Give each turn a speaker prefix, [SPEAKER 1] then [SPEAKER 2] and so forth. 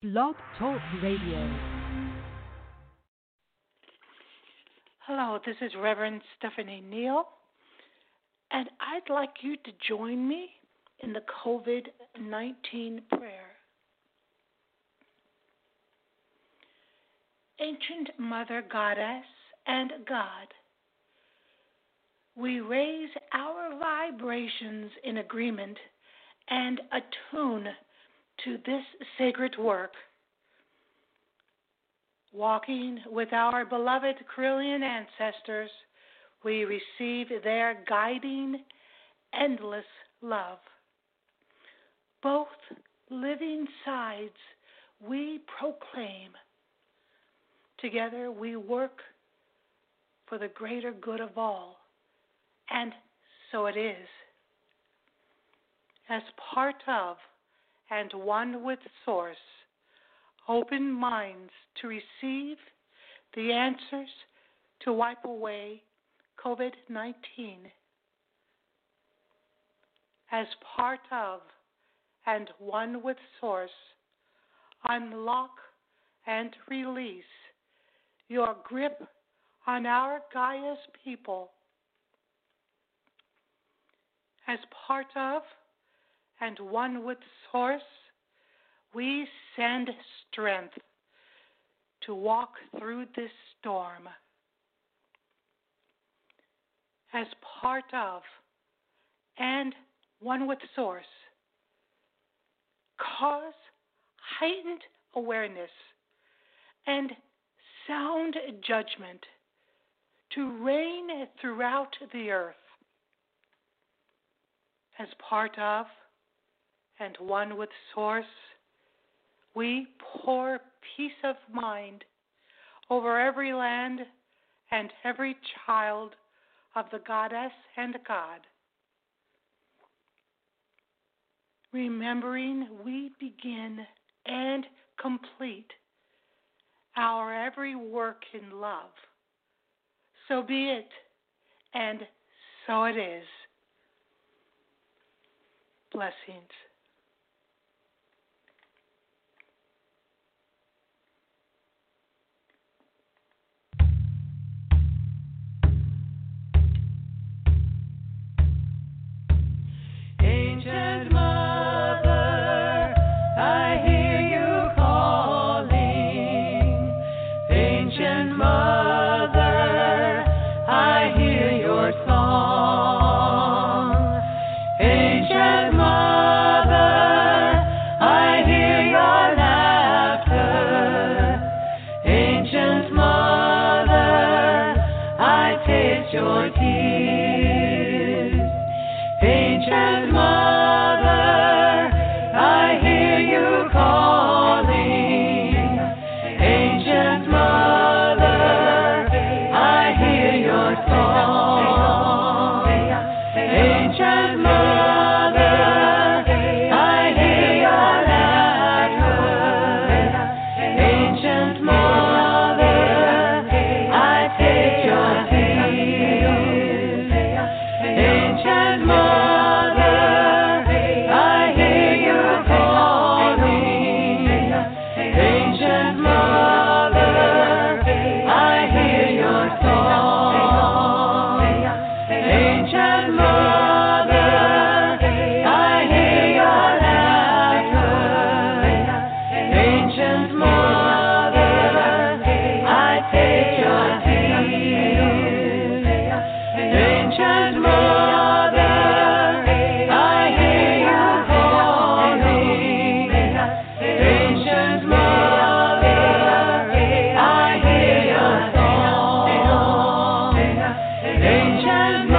[SPEAKER 1] Blog Talk Radio.
[SPEAKER 2] Hello, this is Reverend Stephanie Neal, and I'd like you to join me in the COVID 19 prayer. Ancient Mother Goddess and God, we raise our vibrations in agreement and attune to this sacred work. Walking with our beloved Correllian ancestors, we receive their guiding, endless love. Both living sides we proclaim. Together we work for the greater good of all, and so it is. As part of and one with Source, open minds to receive the answers to wipe away COVID 19. As part of and one with Source, unlock and release your grip on our Gaia's people. As part of and one with Source, we send strength to walk through this storm. As part of and one with Source, cause heightened awareness and sound judgment to reign throughout the earth. As part of and one with Source, we pour peace of mind over every land and every child of the Goddess and God. Remembering we begin and complete our every work in love. So be it, and so it is. Blessings.
[SPEAKER 3] Calling. ancient